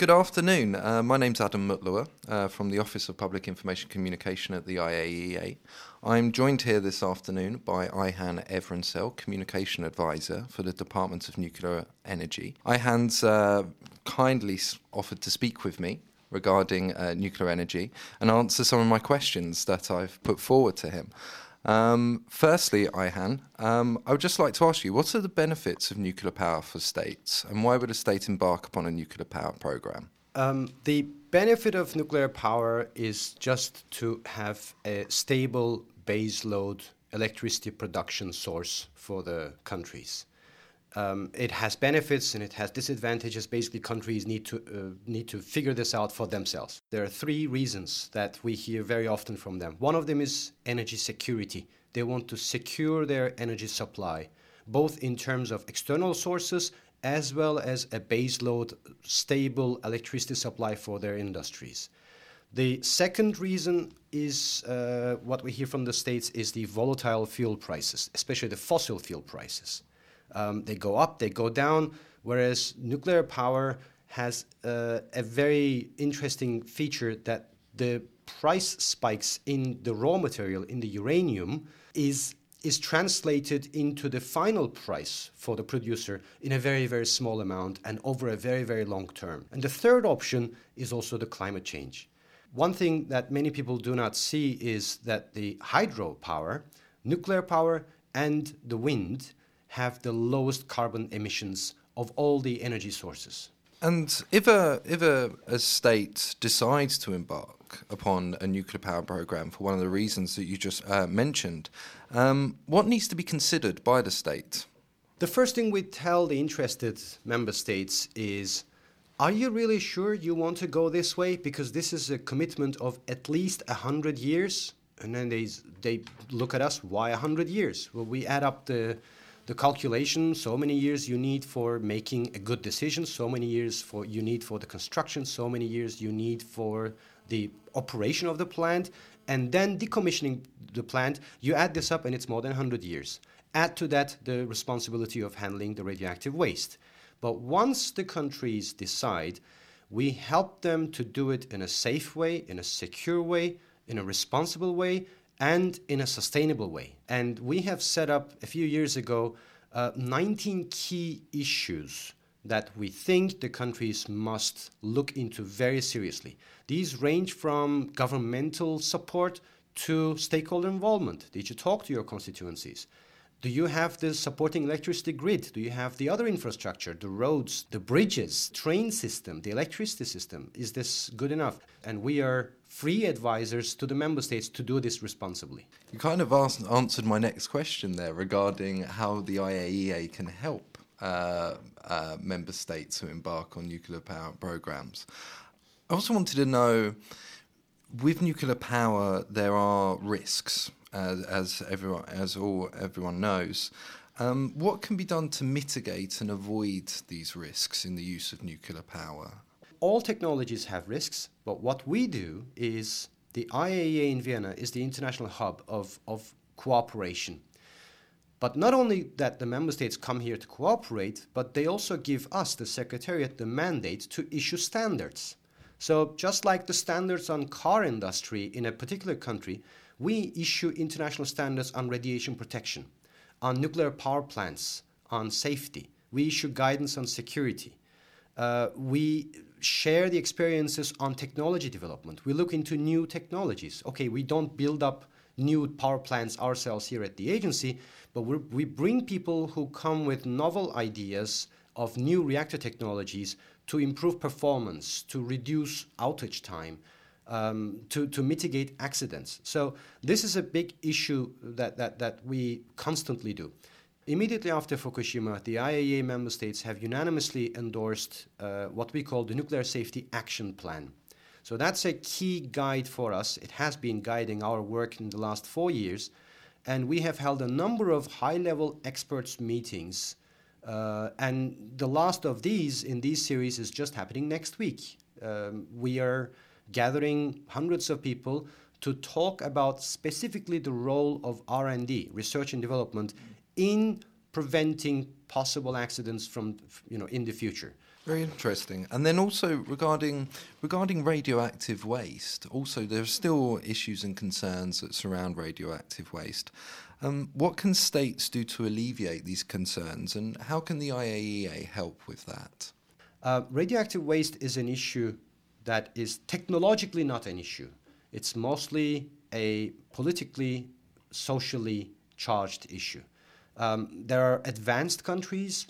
Good afternoon. Uh, my name's Adam Mutlua uh, from the Office of Public Information Communication at the IAEA. I'm joined here this afternoon by Ayhan Evrensel, Communication Advisor for the Department of Nuclear Energy. Ayhan's uh, kindly offered to speak with me regarding uh, nuclear energy and answer some of my questions that I've put forward to him. Um, firstly, Ayhan, um, I would just like to ask you what are the benefits of nuclear power for states and why would a state embark upon a nuclear power program? Um, the benefit of nuclear power is just to have a stable baseload electricity production source for the countries. Um, it has benefits and it has disadvantages. Basically, countries need to uh, need to figure this out for themselves. There are three reasons that we hear very often from them. One of them is energy security. They want to secure their energy supply, both in terms of external sources as well as a baseload, stable electricity supply for their industries. The second reason is uh, what we hear from the states is the volatile fuel prices, especially the fossil fuel prices. Um, they go up, they go down, whereas nuclear power has uh, a very interesting feature that the price spikes in the raw material, in the uranium, is is translated into the final price for the producer in a very, very small amount and over a very, very long term. And the third option is also the climate change. One thing that many people do not see is that the hydropower, nuclear power, and the wind have the lowest carbon emissions of all the energy sources. And if a if a, a state decides to embark upon a nuclear power program for one of the reasons that you just uh, mentioned, um, what needs to be considered by the state? The first thing we tell the interested member states is are you really sure you want to go this way? Because this is a commitment of at least 100 years. And then they, they look at us, why 100 years? Well, we add up the, the calculation, so many years you need for making a good decision, so many years for you need for the construction, so many years you need for the operation of the plant, and then decommissioning the plant, you add this up and it's more than 100 years. Add to that the responsibility of handling the radioactive waste. But once the countries decide, we help them to do it in a safe way, in a secure way, in a responsible way, and in a sustainable way. And we have set up a few years ago uh, 19 key issues that we think the countries must look into very seriously. These range from governmental support to stakeholder involvement. Did you talk to your constituencies? Do you have the supporting electricity grid? Do you have the other infrastructure, the roads, the bridges, train system, the electricity system? Is this good enough? And we are free advisors to the member states to do this responsibly. You kind of asked, answered my next question there regarding how the IAEA can help uh, uh, member states who embark on nuclear power programs. I also wanted to know with nuclear power, there are risks, as, as everyone, as all everyone knows. Um, what can be done to mitigate and avoid these risks in the use of nuclear power? All technologies have risks, but what we do is the IAEA in Vienna is the international hub of, of cooperation but not only that the member states come here to cooperate, but they also give us, the Secretariat, the mandate to issue standards. So just like the standards on car industry in a particular country, we issue international standards on radiation protection, on nuclear power plants, on safety. We issue guidance on security. Uh, we share the experiences on technology development. We look into new technologies. Okay, we don't build up new power plants ourselves here at the agency, but we bring people who come with novel ideas of new reactor technologies to improve performance, to reduce outage time, um, to, to mitigate accidents. So this is a big issue that, that, that we constantly do. Immediately after Fukushima, the IAEA member states have unanimously endorsed uh, what we call the Nuclear Safety Action Plan. So that's a key guide for us. It has been guiding our work in the last four years and we have held a number of high level experts meetings. Uh, and the last of these in these series is just happening next week. Um, we are gathering hundreds of people to talk about specifically the role of R&D, research and development, in preventing possible accidents from you know in the future. Very interesting. And then also regarding regarding radioactive waste, also there are still issues and concerns that surround radioactive waste. Um, what can states do to alleviate these concerns, and how can the IAEA help with that? Uh, radioactive waste is an issue that is technologically not an issue. It's mostly a politically, socially charged issue. Um, there are advanced countries,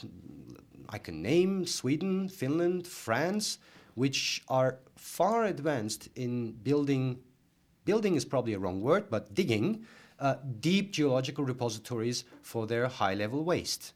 I can name Sweden, Finland, France, which are far advanced in building, building is probably a wrong word, but digging uh, deep geological repositories for their high level waste.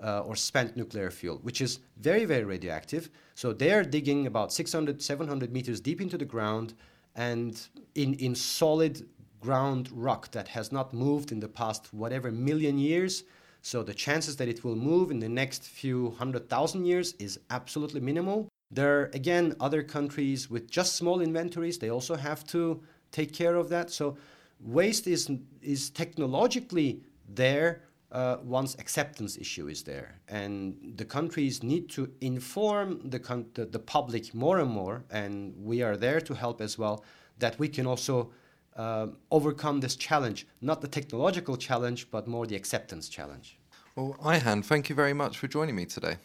Uh, or spent nuclear fuel, which is very, very radioactive. So they're digging about 600, 700 meters deep into the ground and in, in solid ground rock that has not moved in the past whatever million years. So the chances that it will move in the next few hundred thousand years is absolutely minimal. There are again other countries with just small inventories. They also have to take care of that. So waste is is technologically there uh, once acceptance issue is there, and the countries need to inform the, the the public more and more, and we are there to help as well. That we can also uh, overcome this challenge, not the technological challenge, but more the acceptance challenge. Well, Ayhan, thank you very much for joining me today.